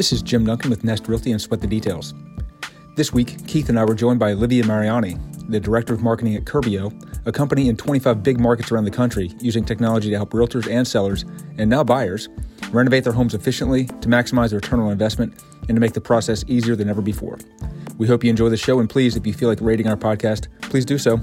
This is Jim Duncan with Nest Realty and Sweat the Details. This week, Keith and I were joined by Olivia Mariani, the Director of Marketing at Curbio, a company in 25 big markets around the country using technology to help realtors and sellers, and now buyers, renovate their homes efficiently to maximize their return on investment and to make the process easier than ever before. We hope you enjoy the show, and please, if you feel like rating our podcast, please do so.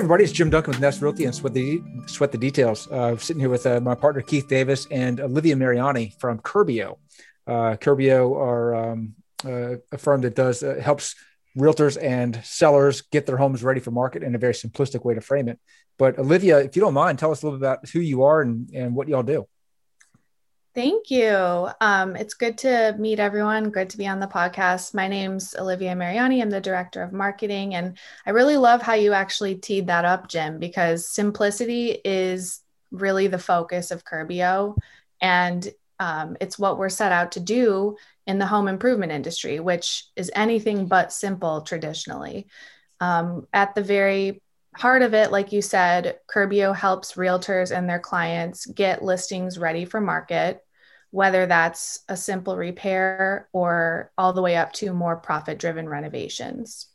Everybody, it's Jim Duncan with Nest Realty and Sweat the, Sweat the Details. Uh, I'm sitting here with uh, my partner, Keith Davis, and Olivia Mariani from Curbio. Uh, Curbio are um, uh, a firm that does uh, helps realtors and sellers get their homes ready for market in a very simplistic way to frame it. But Olivia, if you don't mind, tell us a little bit about who you are and, and what y'all do. Thank you. Um, it's good to meet everyone. Good to be on the podcast. My name's Olivia Mariani. I'm the director of marketing. And I really love how you actually teed that up, Jim, because simplicity is really the focus of Curbio. And um, it's what we're set out to do in the home improvement industry, which is anything but simple traditionally. Um, at the very heart of it, like you said, Curbio helps realtors and their clients get listings ready for market, whether that's a simple repair or all the way up to more profit driven renovations.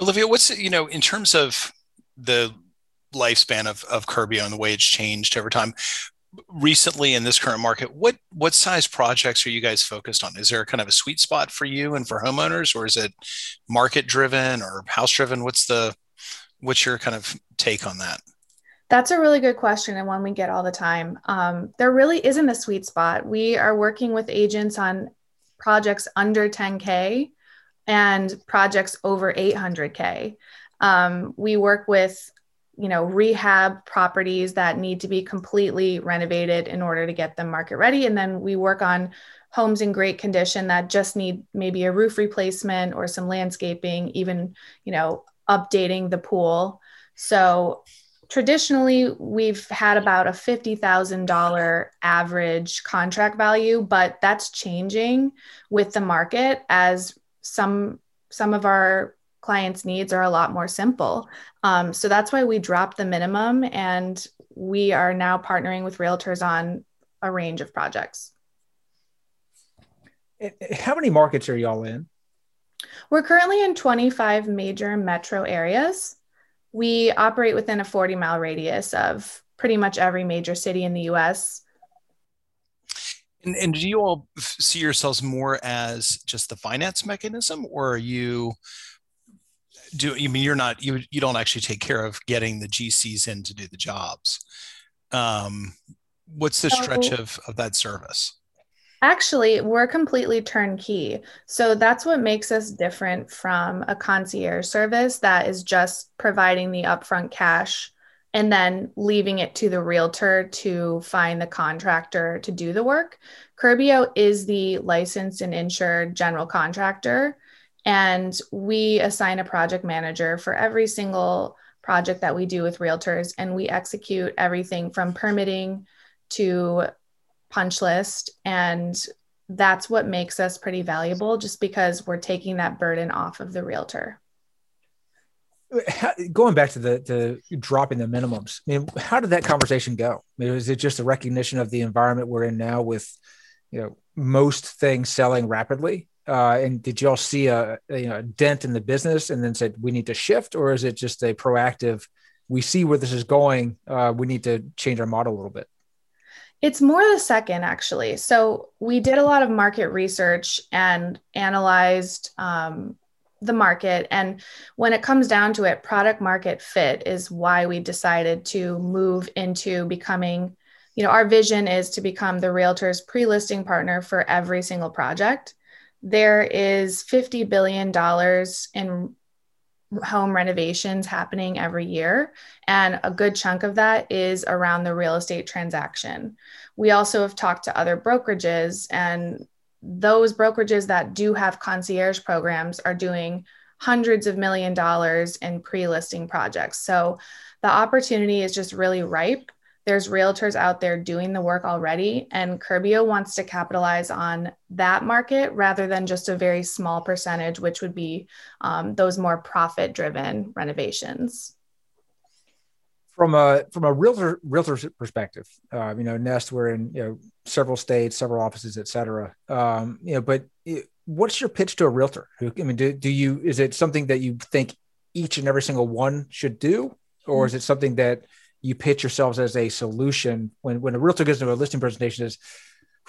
Olivia, what's, you know, in terms of the lifespan of, of Curbio and the way it's changed over time, recently in this current market what what size projects are you guys focused on? Is there kind of a sweet spot for you and for homeowners or is it market driven or house driven what's the what's your kind of take on that? That's a really good question and one we get all the time. Um, there really isn't a sweet spot. We are working with agents on projects under 10k and projects over 800k um, we work with you know rehab properties that need to be completely renovated in order to get them market ready. And then we work on homes in great condition that just need maybe a roof replacement or some landscaping even you know updating the pool. So traditionally we've had about a $50,000 average contract value but that's changing with the market as some some of our clients' needs are a lot more simple. Um, so that's why we dropped the minimum and we are now partnering with realtors on a range of projects. How many markets are y'all in? We're currently in 25 major metro areas. We operate within a 40 mile radius of pretty much every major city in the US. And, and do you all see yourselves more as just the finance mechanism, or are you do you mean you're not you you don't actually take care of getting the GCs in to do the jobs? Um, what's the stretch of of that service? Actually, we're completely turnkey. So that's what makes us different from a concierge service that is just providing the upfront cash and then leaving it to the realtor to find the contractor to do the work. Curbio is the licensed and insured general contractor. And we assign a project manager for every single project that we do with realtors. And we execute everything from permitting to punch list. And that's what makes us pretty valuable just because we're taking that burden off of the realtor. Going back to the, the dropping the minimums, I mean, how did that conversation go? I mean, is it just a recognition of the environment we're in now with, you know, most things selling rapidly uh, and did y'all see a, you know a dent in the business and then said we need to shift, or is it just a proactive? We see where this is going. Uh, we need to change our model a little bit. It's more the second, actually. So we did a lot of market research and analyzed um, the market. And when it comes down to it, product market fit is why we decided to move into becoming, you know, our vision is to become the realtor's pre listing partner for every single project there is $50 billion in home renovations happening every year. And a good chunk of that is around the real estate transaction. We also have talked to other brokerages, and those brokerages that do have concierge programs are doing hundreds of million dollars in pre listing projects. So the opportunity is just really ripe there's realtors out there doing the work already, and Curbio wants to capitalize on that market rather than just a very small percentage, which would be um, those more profit driven renovations. from a from a realtor realtor perspective, uh, you know, Nest, we're in you know several states, several offices, et cetera. Um, you know, but it, what's your pitch to a realtor? Who, I mean, do, do you is it something that you think each and every single one should do, or is it something that you pitch yourselves as a solution when when a realtor goes into a listing presentation is,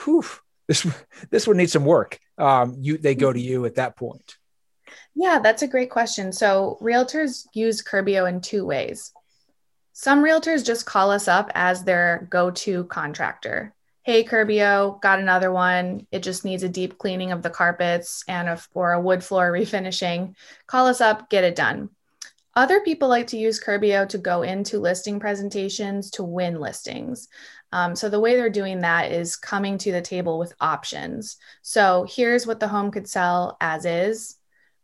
whew, this this would need some work. Um, you they go to you at that point. Yeah, that's a great question. So realtors use Curbio in two ways. Some realtors just call us up as their go-to contractor. Hey, Curbio, got another one. It just needs a deep cleaning of the carpets and a, or a wood floor refinishing. Call us up, get it done. Other people like to use Curbio to go into listing presentations to win listings. Um, so the way they're doing that is coming to the table with options. So here's what the home could sell as is.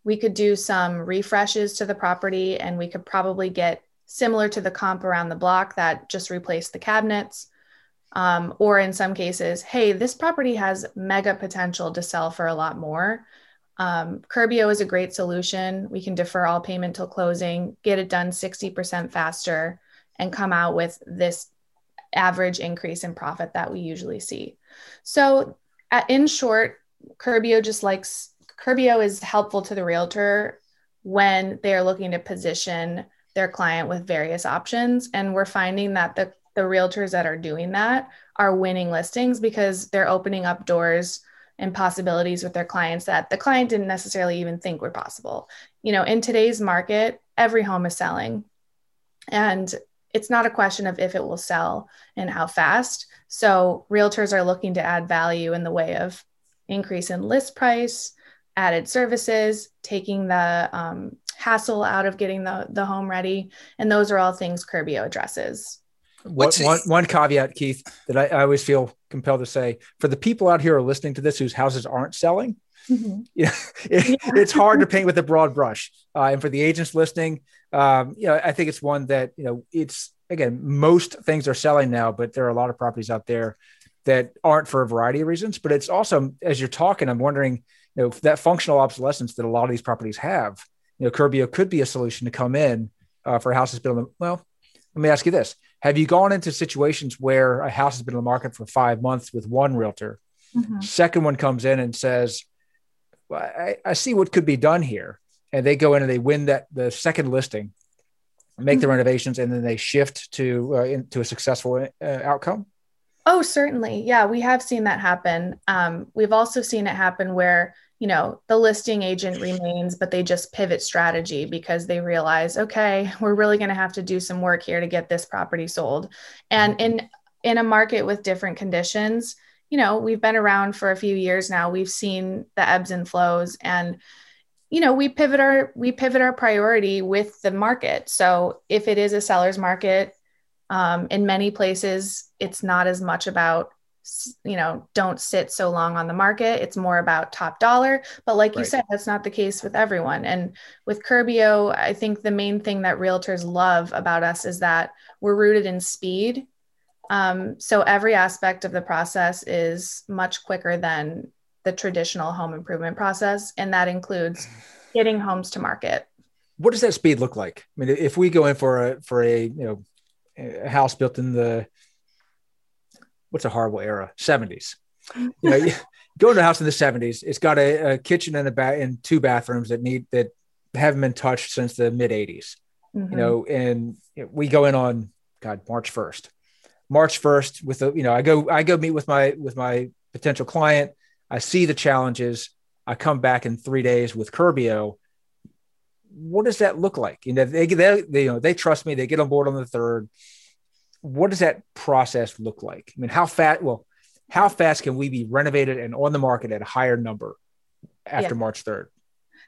We could do some refreshes to the property and we could probably get similar to the comp around the block that just replaced the cabinets. Um, or in some cases, hey, this property has mega potential to sell for a lot more. Um, Curbio is a great solution. We can defer all payment till closing, get it done 60% faster, and come out with this average increase in profit that we usually see. So, at, in short, Curbio just likes Curbio is helpful to the realtor when they are looking to position their client with various options. And we're finding that the, the realtors that are doing that are winning listings because they're opening up doors and possibilities with their clients that the client didn't necessarily even think were possible. You know, in today's market, every home is selling. And it's not a question of if it will sell and how fast. So realtors are looking to add value in the way of increase in list price, added services, taking the um, hassle out of getting the, the home ready. And those are all things Curbio addresses. What, one, one caveat, Keith, that I, I, always feel compelled to say for the people out here who are listening to this whose houses aren't selling, mm-hmm. yeah, it, yeah. it's hard to paint with a broad brush. Uh, and for the agents listening, um, you know, I think it's one that, you know, it's again, most things are selling now, but there are a lot of properties out there that aren't for a variety of reasons. But it's also, as you're talking, I'm wondering, you know, that functional obsolescence that a lot of these properties have, you know, Curbio could be a solution to come in uh, for houses built on. Well, let me ask you this: Have you gone into situations where a house has been on the market for five months with one realtor? Mm-hmm. Second one comes in and says, well, I, I, see what could be done here," and they go in and they win that the second listing, make mm-hmm. the renovations, and then they shift to uh, into a successful uh, outcome. Oh, certainly. Yeah, we have seen that happen. Um, we've also seen it happen where you know the listing agent remains but they just pivot strategy because they realize okay we're really going to have to do some work here to get this property sold. And mm-hmm. in in a market with different conditions you know we've been around for a few years now. We've seen the ebbs and flows and you know we pivot our we pivot our priority with the market. So if it is a seller's market um, in many places it's not as much about you know don't sit so long on the market. It's more about top dollar. But like right. you said that's not the case with everyone. And with curbio i think the main thing that realtors love about us is that we're rooted in speed. Um, so every aspect of the process is much quicker than the traditional home improvement process. And that includes getting homes to market. What does that speed look like? I mean if we go in for a for a you know a house built in the what's a horrible era? 70s you know you go into a house in the 70s it's got a, a kitchen and a bath and two bathrooms that need that haven't been touched since the mid 80s mm-hmm. you know and we go in on god march 1st march 1st with the you know i go i go meet with my with my potential client. I see the challenges. I come back in three days with curbio. What does that look like? You know they, they, they you know they trust me. They get on board on the third what does that process look like? I mean, how fast? Well, how fast can we be renovated and on the market at a higher number after yeah. March third?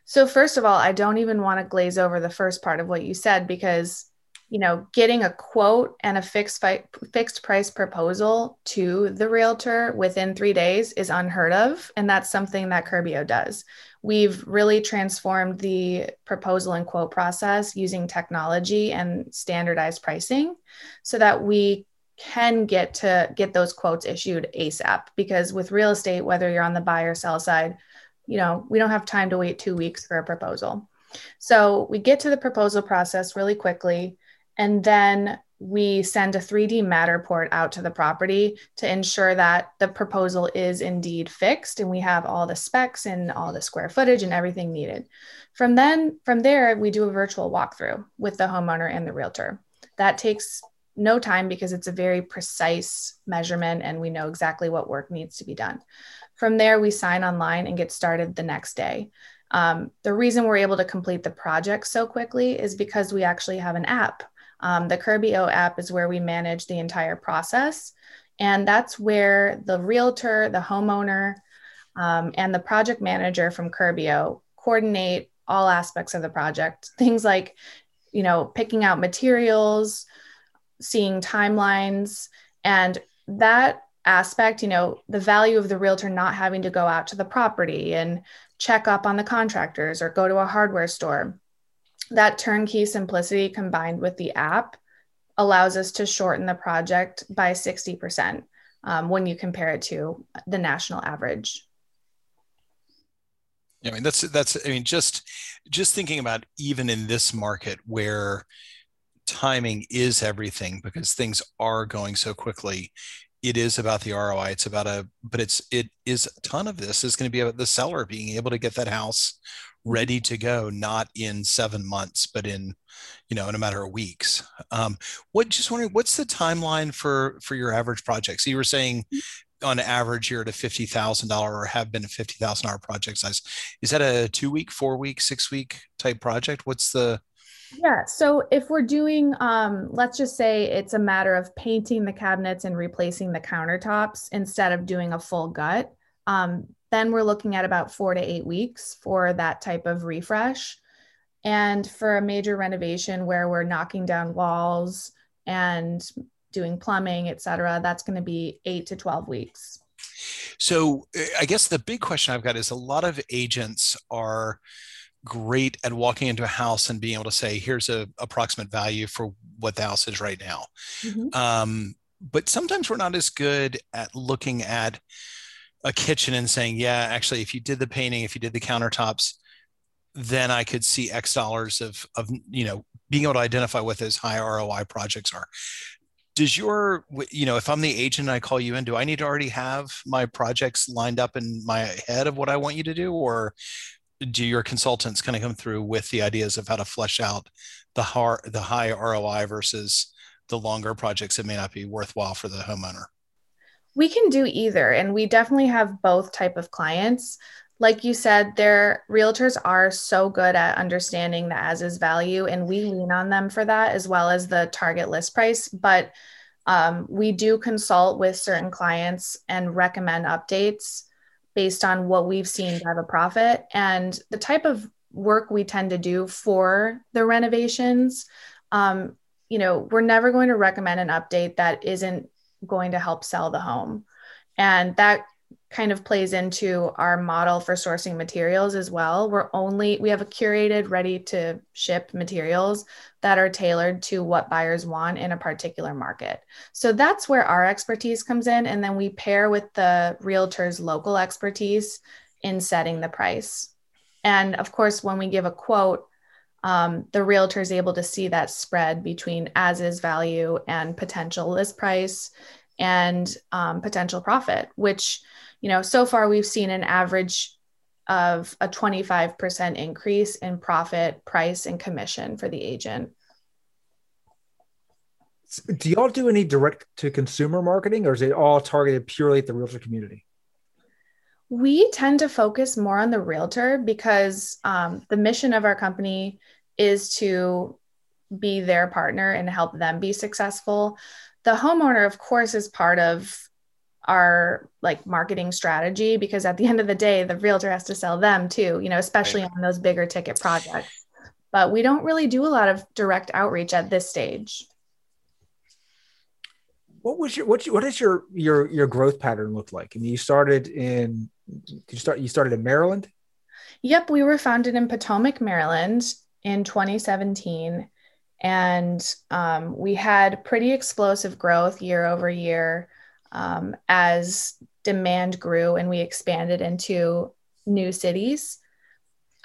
So first of all, I don't even want to glaze over the first part of what you said because you know, getting a quote and a fixed fi- fixed price proposal to the realtor within 3 days is unheard of and that's something that Curbio does. We've really transformed the proposal and quote process using technology and standardized pricing so that we can get to get those quotes issued ASAP because with real estate whether you're on the buy or sell side, you know, we don't have time to wait 2 weeks for a proposal. So we get to the proposal process really quickly and then we send a 3D Matterport out to the property to ensure that the proposal is indeed fixed and we have all the specs and all the square footage and everything needed. From then, from there, we do a virtual walkthrough with the homeowner and the realtor. That takes no time because it's a very precise measurement and we know exactly what work needs to be done. From there, we sign online and get started the next day. Um, the reason we're able to complete the project so quickly is because we actually have an app um, the Curbio app is where we manage the entire process. And that's where the realtor, the homeowner, um, and the project manager from Curbio coordinate all aspects of the project. Things like, you know, picking out materials, seeing timelines, and that aspect, you know, the value of the realtor not having to go out to the property and check up on the contractors or go to a hardware store that turnkey simplicity combined with the app allows us to shorten the project by 60% um, when you compare it to the national average. Yeah, I mean that's that's I mean just just thinking about even in this market where timing is everything because things are going so quickly it is about the ROI. It's about a, but it's it is a ton of this is going to be about the seller being able to get that house ready to go, not in seven months, but in, you know, in a matter of weeks. Um, what just wondering, what's the timeline for for your average project? So you were saying on average you're at a fifty thousand dollar or have been a fifty thousand dollar project size. Is that a two week, four week, six week type project? What's the yeah. So if we're doing, um, let's just say it's a matter of painting the cabinets and replacing the countertops instead of doing a full gut, um, then we're looking at about four to eight weeks for that type of refresh. And for a major renovation where we're knocking down walls and doing plumbing, et cetera, that's going to be eight to 12 weeks. So eh, I guess the big question I've got is a lot of agents are great at walking into a house and being able to say, here's a approximate value for what the house is right now. Mm-hmm. Um, but sometimes we're not as good at looking at a kitchen and saying, yeah, actually, if you did the painting, if you did the countertops, then I could see X dollars of, of, you know, being able to identify what those high ROI projects are. Does your, you know, if I'm the agent and I call you in, do I need to already have my projects lined up in my head of what I want you to do? Or do your consultants kind of come through with the ideas of how to flesh out the hard, the high ROI versus the longer projects that may not be worthwhile for the homeowner? We can do either and we definitely have both type of clients. Like you said their realtors are so good at understanding the as is value and we lean on them for that as well as the target list price. But um, we do consult with certain clients and recommend updates based on what we've seen drive a profit. And the type of work we tend to do for the renovations um, you know we're never going to recommend an update that isn't going to help sell the home. And that kind of plays into our model for sourcing materials as well. We're only, we have a curated, ready to ship materials that are tailored to what buyers want in a particular market. So that's where our expertise comes in. And then we pair with the realtor's local expertise in setting the price. And of course, when we give a quote, um, the realtor is able to see that spread between as is value and potential list price and um, potential profit, which, you know, so far we've seen an average of a 25% increase in profit, price, and commission for the agent. Do y'all do any direct to consumer marketing or is it all targeted purely at the realtor community? We tend to focus more on the realtor because um, the mission of our company is to be their partner and help them be successful. The homeowner of course is part of our like marketing strategy because at the end of the day the realtor has to sell them too you know especially right. on those bigger ticket projects. But we don't really do a lot of direct outreach at this stage. What was your what what does your your your growth pattern look like? I mean you started in you start you started in maryland? Yep we were founded in potomac maryland in 2017 and um, we had pretty explosive growth year over year um, as demand grew and we expanded into new cities.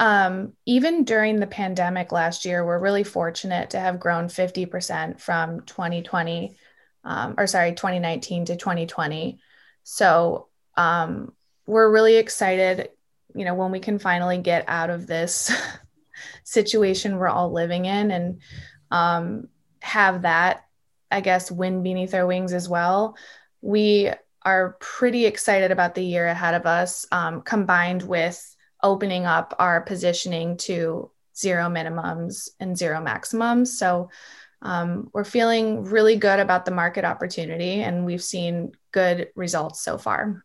um, even during the pandemic last year, we're really fortunate to have grown 50% from 2020, um, or sorry, 2019 to 2020. So um, we're really excited, you know, when we can finally get out of this situation we're all living in and um, have that, I guess, wind beneath our wings as well. We are pretty excited about the year ahead of us, um, combined with opening up our positioning to zero minimums and zero maximums. So um, we're feeling really good about the market opportunity, and we've seen good results so far.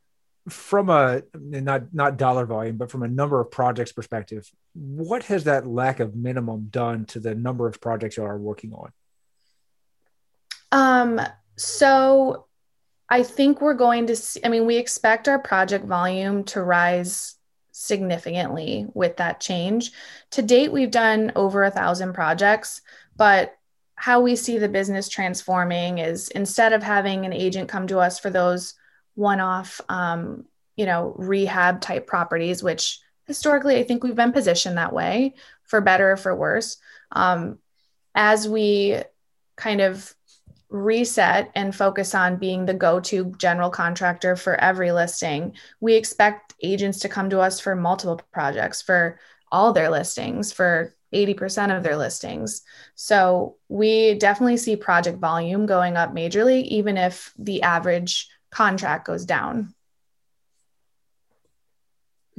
From a not not dollar volume, but from a number of projects perspective, what has that lack of minimum done to the number of projects you are working on? Um, so I think we're going to see, I mean, we expect our project volume to rise significantly with that change. To date, we've done over a thousand projects, but how we see the business transforming is instead of having an agent come to us for those one-off, um, you know, rehab type properties, which historically I think we've been positioned that way, for better or for worse. Um, as we kind of reset and focus on being the go to general contractor for every listing. We expect agents to come to us for multiple projects, for all their listings, for 80% of their listings. So we definitely see project volume going up majorly, even if the average contract goes down.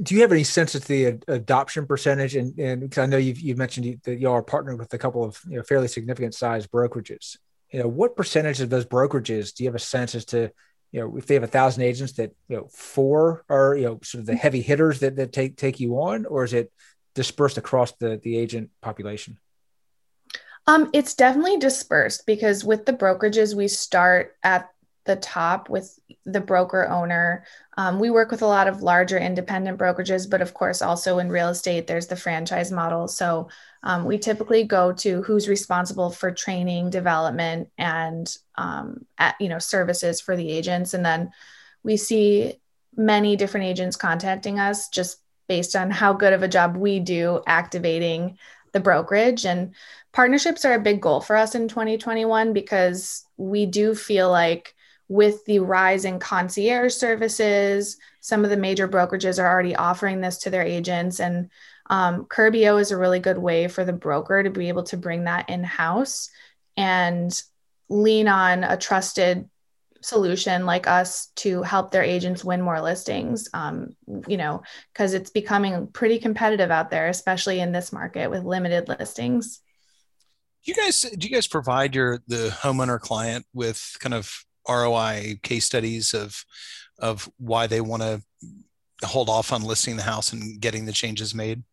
Do you have any sense of the adoption percentage? And and because I know you've, you've mentioned that y'all are partnered with a couple of you know, fairly significant size brokerages you know, what percentage of those brokerages do you have a sense as to, you know, if they have a thousand agents that, you know, four are, you know, sort of the heavy hitters that, that take, take you on, or is it dispersed across the, the agent population? Um, it's definitely dispersed because with the brokerages, we start at the top with the broker owner. Um, we work with a lot of larger independent brokerages, but of course, also in real estate, there's the franchise model. So um, we typically go to who's responsible for training, development, and um, at, you know services for the agents, and then we see many different agents contacting us just based on how good of a job we do activating the brokerage and partnerships are a big goal for us in 2021 because we do feel like with the rise in concierge services, some of the major brokerages are already offering this to their agents. And um, Curbio is a really good way for the broker to be able to bring that in house and lean on a trusted solution like us to help their agents win more listings um, you know because it's becoming pretty competitive out there especially in this market with limited listings do you guys do you guys provide your the homeowner client with kind of ROI case studies of of why they want to hold off on listing the house and getting the changes made?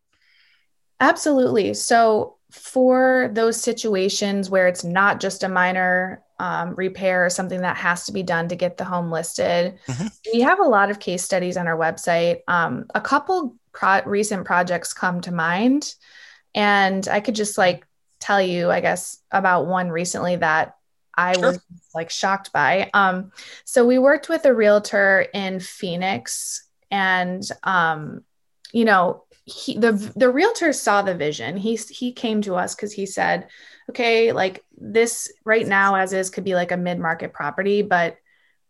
Absolutely. So for those situations where it's not just a minor um, repair or something that has to be done to get the home listed, mm-hmm. we have a lot of case studies on our website. Um, a couple pro- recent projects come to mind, and I could just like tell you, I guess, about one recently that I sure. was like shocked by. Um, so we worked with a realtor in Phoenix, and um, you know, he the the realtor saw the vision. He he came to us because he said, "Okay, like this right now as is could be like a mid market property, but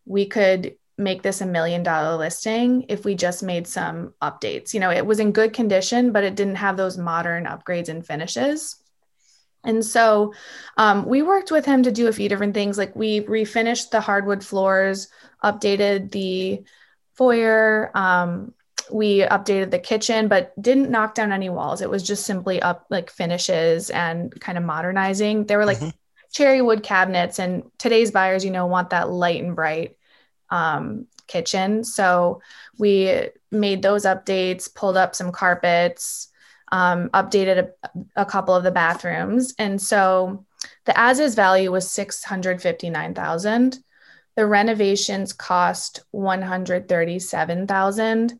we could." make this a million dollar listing if we just made some updates. You know, it was in good condition, but it didn't have those modern upgrades and finishes. And so um, we worked with him to do a few different things. Like we refinished the hardwood floors, updated the foyer, um, we updated the kitchen, but didn't knock down any walls. It was just simply up like finishes and kind of modernizing. They were like mm-hmm. cherry wood cabinets, and today's buyers, you know, want that light and bright um, kitchen. So we made those updates, pulled up some carpets um, updated a, a, couple of the bathrooms. And so the as is value was 659,000. The renovations cost 137,000.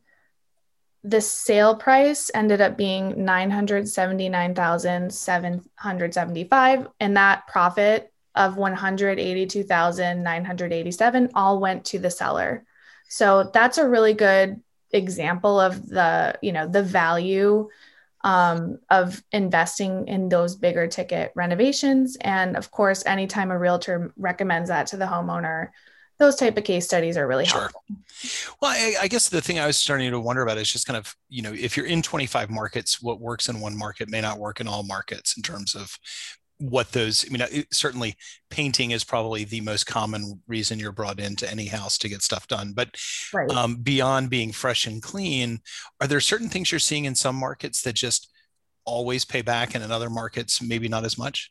The sale price ended up being 979,775 and that profit of 182,987 all went to the seller. So that's a really good example of the, you know, the value um, of investing in those bigger ticket renovations. And of course, anytime a realtor recommends that to the homeowner, those type of case studies are really sure. helpful. Well, I, I, guess the thing I was starting to wonder about is just kind of, you know, if you're in 25 markets, what works in one market may not work in all markets in terms of what those, I mean, it, certainly painting is probably the most common reason you're brought into any house to get stuff done. But right. um, beyond being fresh and clean, are there certain things you're seeing in some markets that just always pay back and in other markets, maybe not as much?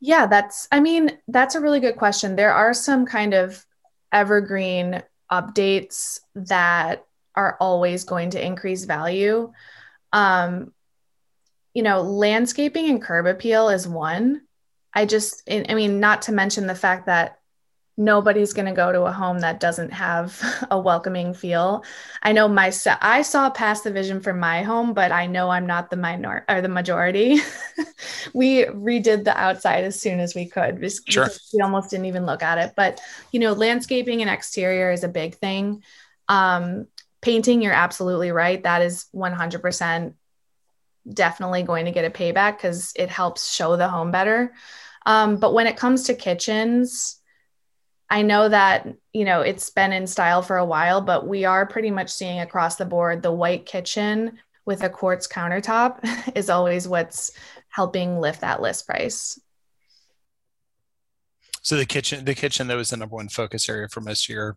Yeah, that's, I mean, that's a really good question. There are some kind of evergreen updates that are always going to increase value. Um, you know, landscaping and curb appeal is one. I just, I mean, not to mention the fact that nobody's going to go to a home that doesn't have a welcoming feel. I know my I saw past the vision for my home, but I know I'm not the minor or the majority. we redid the outside as soon as we could. Just, sure. We almost didn't even look at it, but you know, landscaping and exterior is a big thing. Um, painting, you're absolutely right. That is 100% definitely going to get a payback because it helps show the home better. Um, but when it comes to kitchens, I know that, you know, it's been in style for a while, but we are pretty much seeing across the board the white kitchen with a quartz countertop is always what's helping lift that list price. So the kitchen, the kitchen that was the number one focus area for most of your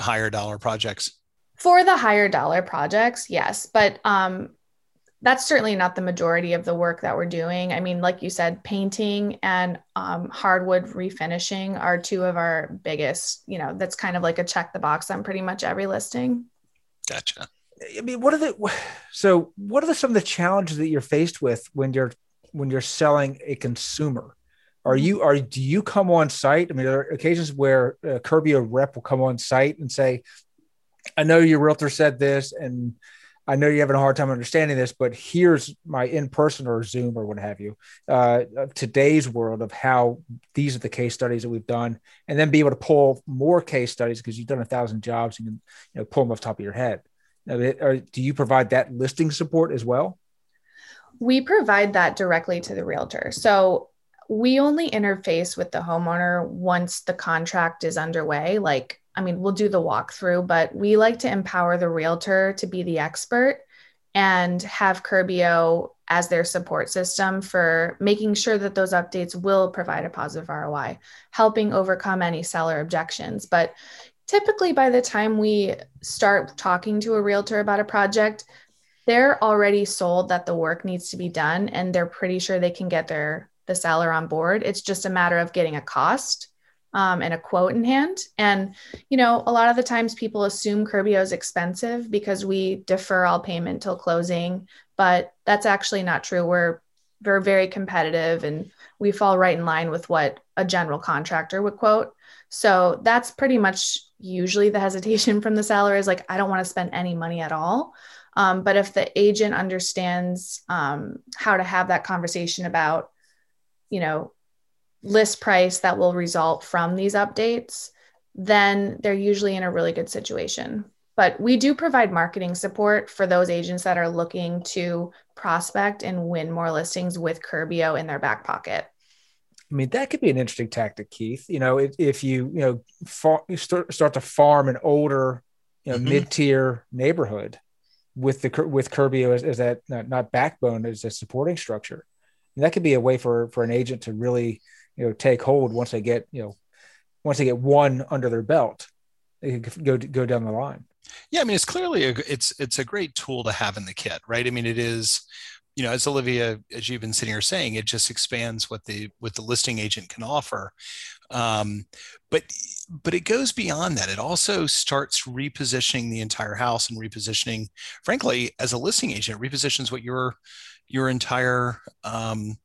higher dollar projects. For the higher dollar projects, yes. But um, that's certainly not the majority of the work that we're doing. I mean, like you said, painting and um, hardwood refinishing are two of our biggest, you know, that's kind of like a check the box on pretty much every listing. Gotcha. I mean, what are the, so what are the, some of the challenges that you're faced with when you're, when you're selling a consumer? Are you, are, do you come on site? I mean, there are occasions where a Curbio rep will come on site and say, I know your realtor said this and I know you're having a hard time understanding this, but here's my in person or Zoom or what have you, uh, today's world of how these are the case studies that we've done, and then be able to pull more case studies because you've done a thousand jobs and you, you know pull them off the top of your head. Now, do you provide that listing support as well? We provide that directly to the realtor. So we only interface with the homeowner once the contract is underway, like I mean, we'll do the walkthrough, but we like to empower the realtor to be the expert and have Curbio as their support system for making sure that those updates will provide a positive ROI, helping overcome any seller objections. But typically, by the time we start talking to a realtor about a project, they're already sold that the work needs to be done and they're pretty sure they can get their the seller on board. It's just a matter of getting a cost um, and a quote in hand. And, you know, a lot of the times people assume Curbio is expensive because we defer all payment till closing, but that's actually not true. We're we're very competitive and we fall right in line with what a general contractor would quote. So that's pretty much usually the hesitation from the seller is like, I don't want to spend any money at all. Um, but if the agent understands um, how to have that conversation about, you know, list price that will result from these updates, then they're usually in a really good situation. But we do provide marketing support for those agents that are looking to prospect and win more listings with Curbio in their back pocket. I mean, that could be an interesting tactic, Keith. You know, if, if you, you know, far, you start, start to farm an older, you know, mm-hmm. mid-tier neighborhood with the with Curbio as, as that not, not backbone as a supporting structure. And that could be a way for for an agent to really you know take hold once they get you know once they get one under their belt they can go go down the line. Yeah i mean it's clearly a, it's it's a great tool to have in the kit right? I mean it is you know as olivia as you've been sitting here saying it just expands what the what the listing agent can offer. Um, but but it goes beyond that. It also starts repositioning the entire house and repositioning frankly as a listing agent repositions what your your entire um,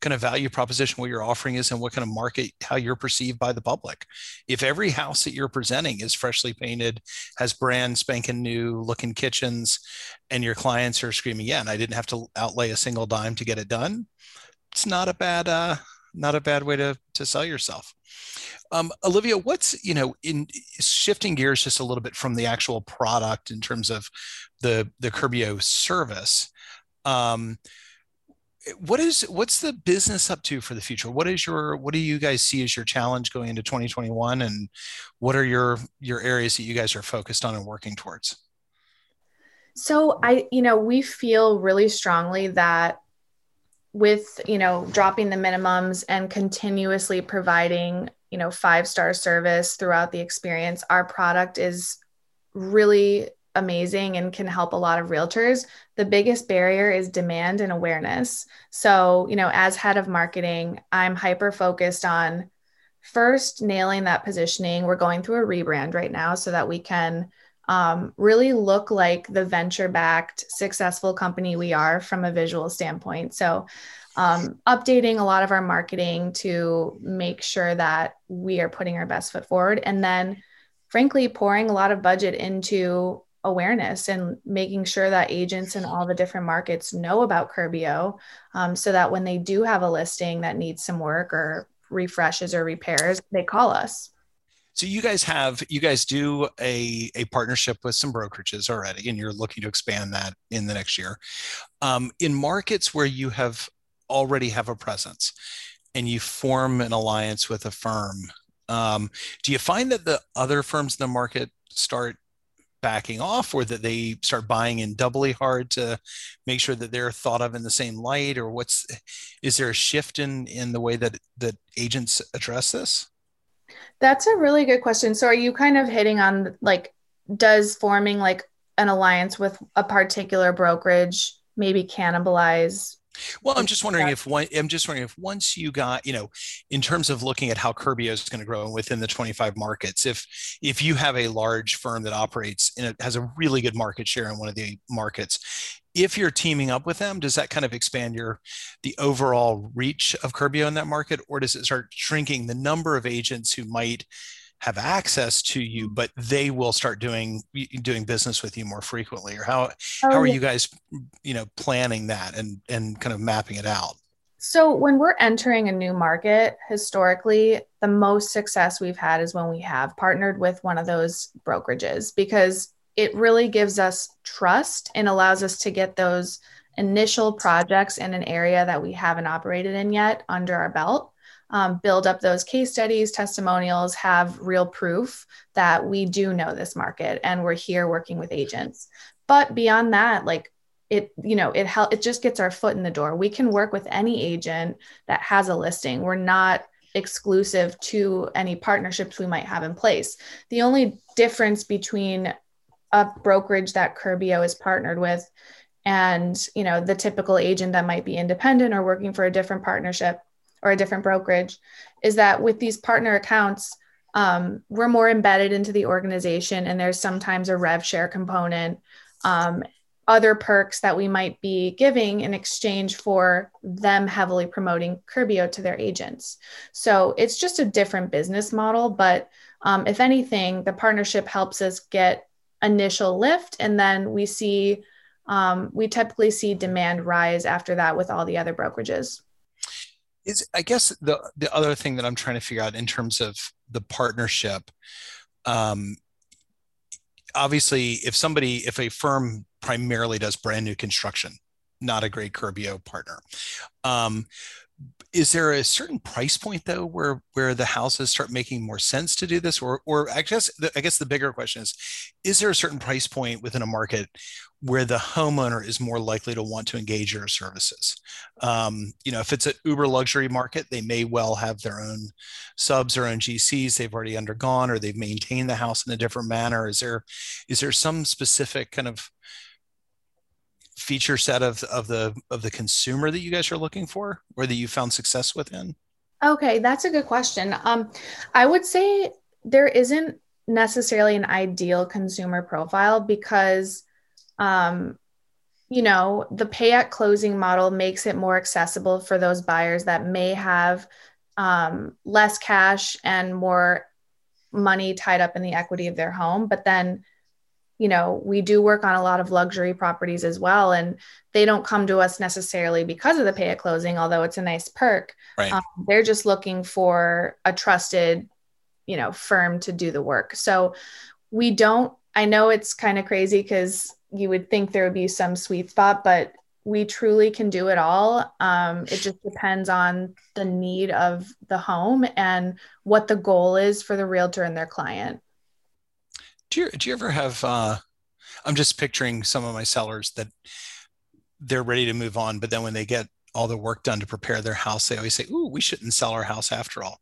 kind of value proposition what you're offering is and what kind of market how you're perceived by the public. If every house that you're presenting is freshly painted has brand spanking new looking kitchens and your clients are screaming yeah and i didn't have to outlay a single dime to get it done it's not a bad uh not a bad way to to sell yourself. Um, Olivia, what's you know in shifting gears just a little bit from the actual product in terms of the the Curbio service, Um, what is what's the business up to for the future? What is your what do you guys see as your challenge going into 2021, and what are your your areas that you guys are focused on and working towards? So I, you know, we feel really strongly that with you know dropping the minimums and continuously providing you know five star service throughout the experience our product is really amazing and can help a lot of realtors the biggest barrier is demand and awareness so you know as head of marketing i'm hyper focused on first nailing that positioning we're going through a rebrand right now so that we can um, really look like the venture backed successful company we are from a visual standpoint. So, um, updating a lot of our marketing to make sure that we are putting our best foot forward. And then, frankly, pouring a lot of budget into awareness and making sure that agents in all the different markets know about Curbio um, so that when they do have a listing that needs some work or refreshes or repairs, they call us. So you guys have you guys do a a partnership with some brokerages already, and you're looking to expand that in the next year. Um, in markets where you have already have a presence, and you form an alliance with a firm, um, do you find that the other firms in the market start backing off or that they start buying in doubly hard to make sure that they're thought of in the same light or what's is there a shift in in the way that that agents address this that's a really good question. So are you kind of hitting on like does forming like an alliance with a particular brokerage maybe cannibalize well, I'm just wondering if one. I'm just wondering if once you got, you know, in terms of looking at how Curbio is going to grow within the 25 markets, if if you have a large firm that operates and it has a really good market share in one of the markets, if you're teaming up with them, does that kind of expand your the overall reach of Curbio in that market, or does it start shrinking the number of agents who might have access to you, but they will start doing doing business with you more frequently? Or how oh, how are yeah. you guys, you know, planning that and and kind of mapping it out? So when we're entering a new market, historically, the most success we've had is when we have partnered with one of those brokerages because it really gives us trust and allows us to get those initial projects in an area that we haven't operated in yet under our belt. Um, build up those case studies, testimonials, have real proof that we do know this market and we're here working with agents. But beyond that, like it, you know, it help it just gets our foot in the door. We can work with any agent that has a listing. We're not exclusive to any partnerships we might have in place. The only difference between a brokerage that Curbio is partnered with and you know the typical agent that might be independent or working for a different partnership or a different brokerage is that with these partner accounts um, we're more embedded into the organization and there's sometimes a rev share component um, other perks that we might be giving in exchange for them heavily promoting Curbio to their agents. So it's just a different business model. But um, if anything, the partnership helps us get initial lift and then we see um, we typically see demand rise after that with all the other brokerages is i guess the the other thing that i'm trying to figure out in terms of the partnership um, obviously if somebody if a firm primarily does brand new construction not a great curbio partner um, is there a certain price point though where where the houses start making more sense to do this? Or or i guess the, i guess the bigger question is is there a certain price point within a market where the homeowner is more likely to want to engage your services? Um, you know if it's an uber luxury market they may well have their own subs their own gcs they've already undergone or they've maintained the house in a different manner. Is there is there some specific kind of feature set of, of the of the consumer that you guys are looking for or that you found success within? Okay, that's a good question. Um, I would say there isn't necessarily an ideal consumer profile because um, you know the pay at closing model makes it more accessible for those buyers that may have um, less cash and more money tied up in the equity of their home but then you know, we do work on a lot of luxury properties as well. And they don't come to us necessarily because of the pay at closing, although it's a nice perk. Right. Um, they're just looking for a trusted, you know, firm to do the work. So we don't, I know it's kind of crazy because you would think there would be some sweet spot, but we truly can do it all. Um, it just depends on the need of the home and what the goal is for the realtor and their client. Do you, do you ever have, uh, I'm just picturing some of my sellers that they're ready to move on, but then when they get all the work done to prepare their house, they always say, "Ooh, we shouldn't sell our house after all."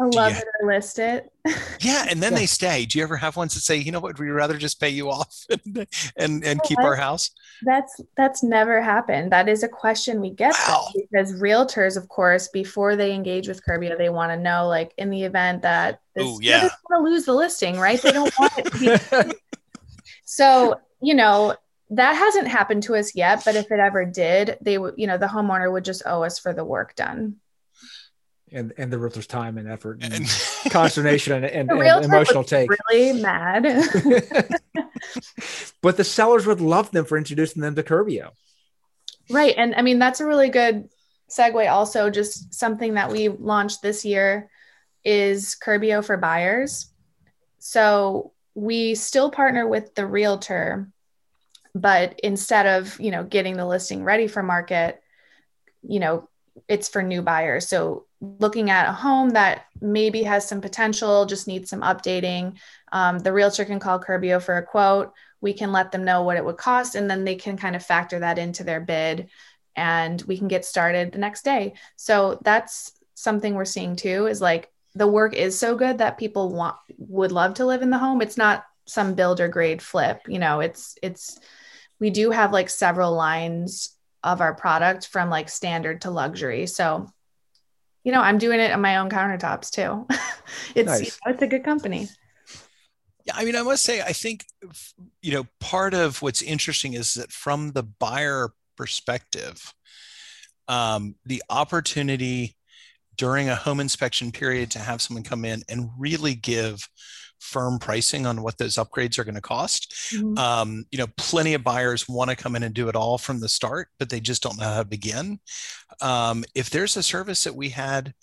I love you, it or list it. yeah, and then yeah. they stay. Do you ever have ones that say, "You know what? We'd rather just pay you off and and, and keep our house"? That's that's never happened. That is a question we get wow. because realtors, of course, before they engage with Curbio, they want to know, like, in the event that this, Ooh, yeah, want to lose the listing, right? They don't want it to be. so you know that hasn't happened to us yet but if it ever did they would you know the homeowner would just owe us for the work done. And and the realtor's time and effort and, and consternation and, and, and emotional take. really mad. But the sellers would love them for introducing them to Curbio. Right and i mean that's a really good segue also just something that we launched this year is Curbio for buyers. So we still partner with the realtor but instead of you know getting the listing ready for market you know it's for new buyers. So looking at a home that maybe has some potential just needs some updating um, the realtor can call Curbio for a quote. We can let them know what it would cost and then they can kind of factor that into their bid and we can get started the next day. So that's something we're seeing too is like the work is so good that people want would love to live in the home. It's not some builder grade flip you know it's it's we do have like several lines of our product from like standard to luxury. So, you know, I'm doing it on my own countertops too. it's nice. you know, it's a good company. Yeah, I mean, I must say, I think you know, part of what's interesting is that from the buyer perspective, um, the opportunity during a home inspection period to have someone come in and really give firm pricing on what those upgrades are going to cost. Mm-hmm. Um, you know, plenty of buyers want to come in and do it all from the start, but they just don't know how to begin. Um, if there's a service that we had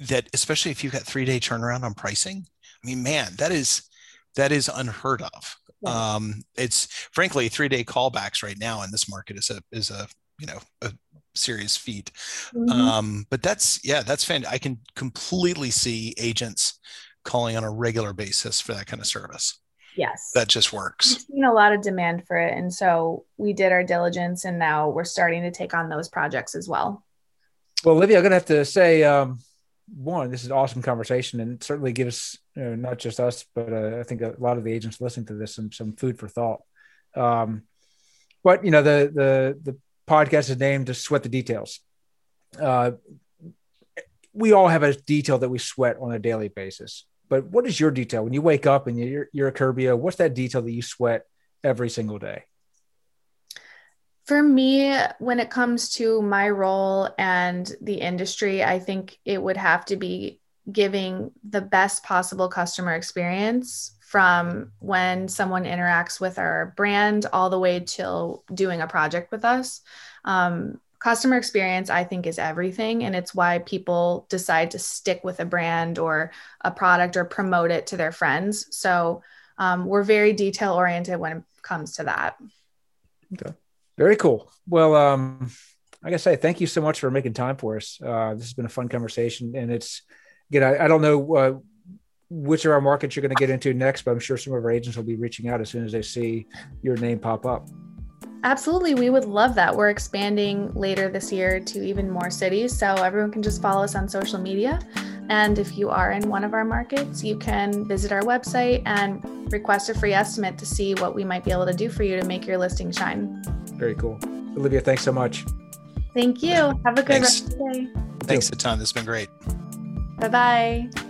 that, especially if you've got three day turnaround on pricing, I mean, man, that is that is unheard of. Yeah. Um, it's frankly three day callbacks right now in this market is a is a you know a serious feat. Mm-hmm. Um, but that's yeah, that's fan. I can completely see agents calling on a regular basis for that kind of service. Yes. That just works. We've seen a lot of demand for it. And so we did our diligence and now we're starting to take on those projects as well. Well, Olivia, I'm going to have to say, um, one, this is an awesome conversation and certainly gives you know, not just us, but uh, I think a lot of the agents listening to this some, some food for thought. Um, but you know, the, the, the podcast is named to sweat the details. Uh, we all have a detail that we sweat on a daily basis. But what is your detail when you wake up and you're you're a Curbio? What's that detail that you sweat every single day? For me, when it comes to my role and the industry, I think it would have to be giving the best possible customer experience from when someone interacts with our brand all the way till doing a project with us. Um, customer experience i think is everything and it's why people decide to stick with a brand or a product or promote it to their friends. So um, we're very detail oriented when it comes to that. Okay. Very cool. Well um like i say thank you so much for making time for us. Uh, this has been a fun conversation and it's again i, I don't know uh, which of our markets you're going to get into next but i'm sure some of our agents will be reaching out as soon as they see your name pop up Absolutely. We would love that. We're expanding later this year to even more cities. So everyone can just follow us on social media. And if you are in one of our markets, you can visit our website and request a free estimate to see what we might be able to do for you to make your listing shine. Very cool. Olivia, thanks so much. Thank you. Have a good thanks. rest of the day. Thanks a ton. This has been great. Bye bye.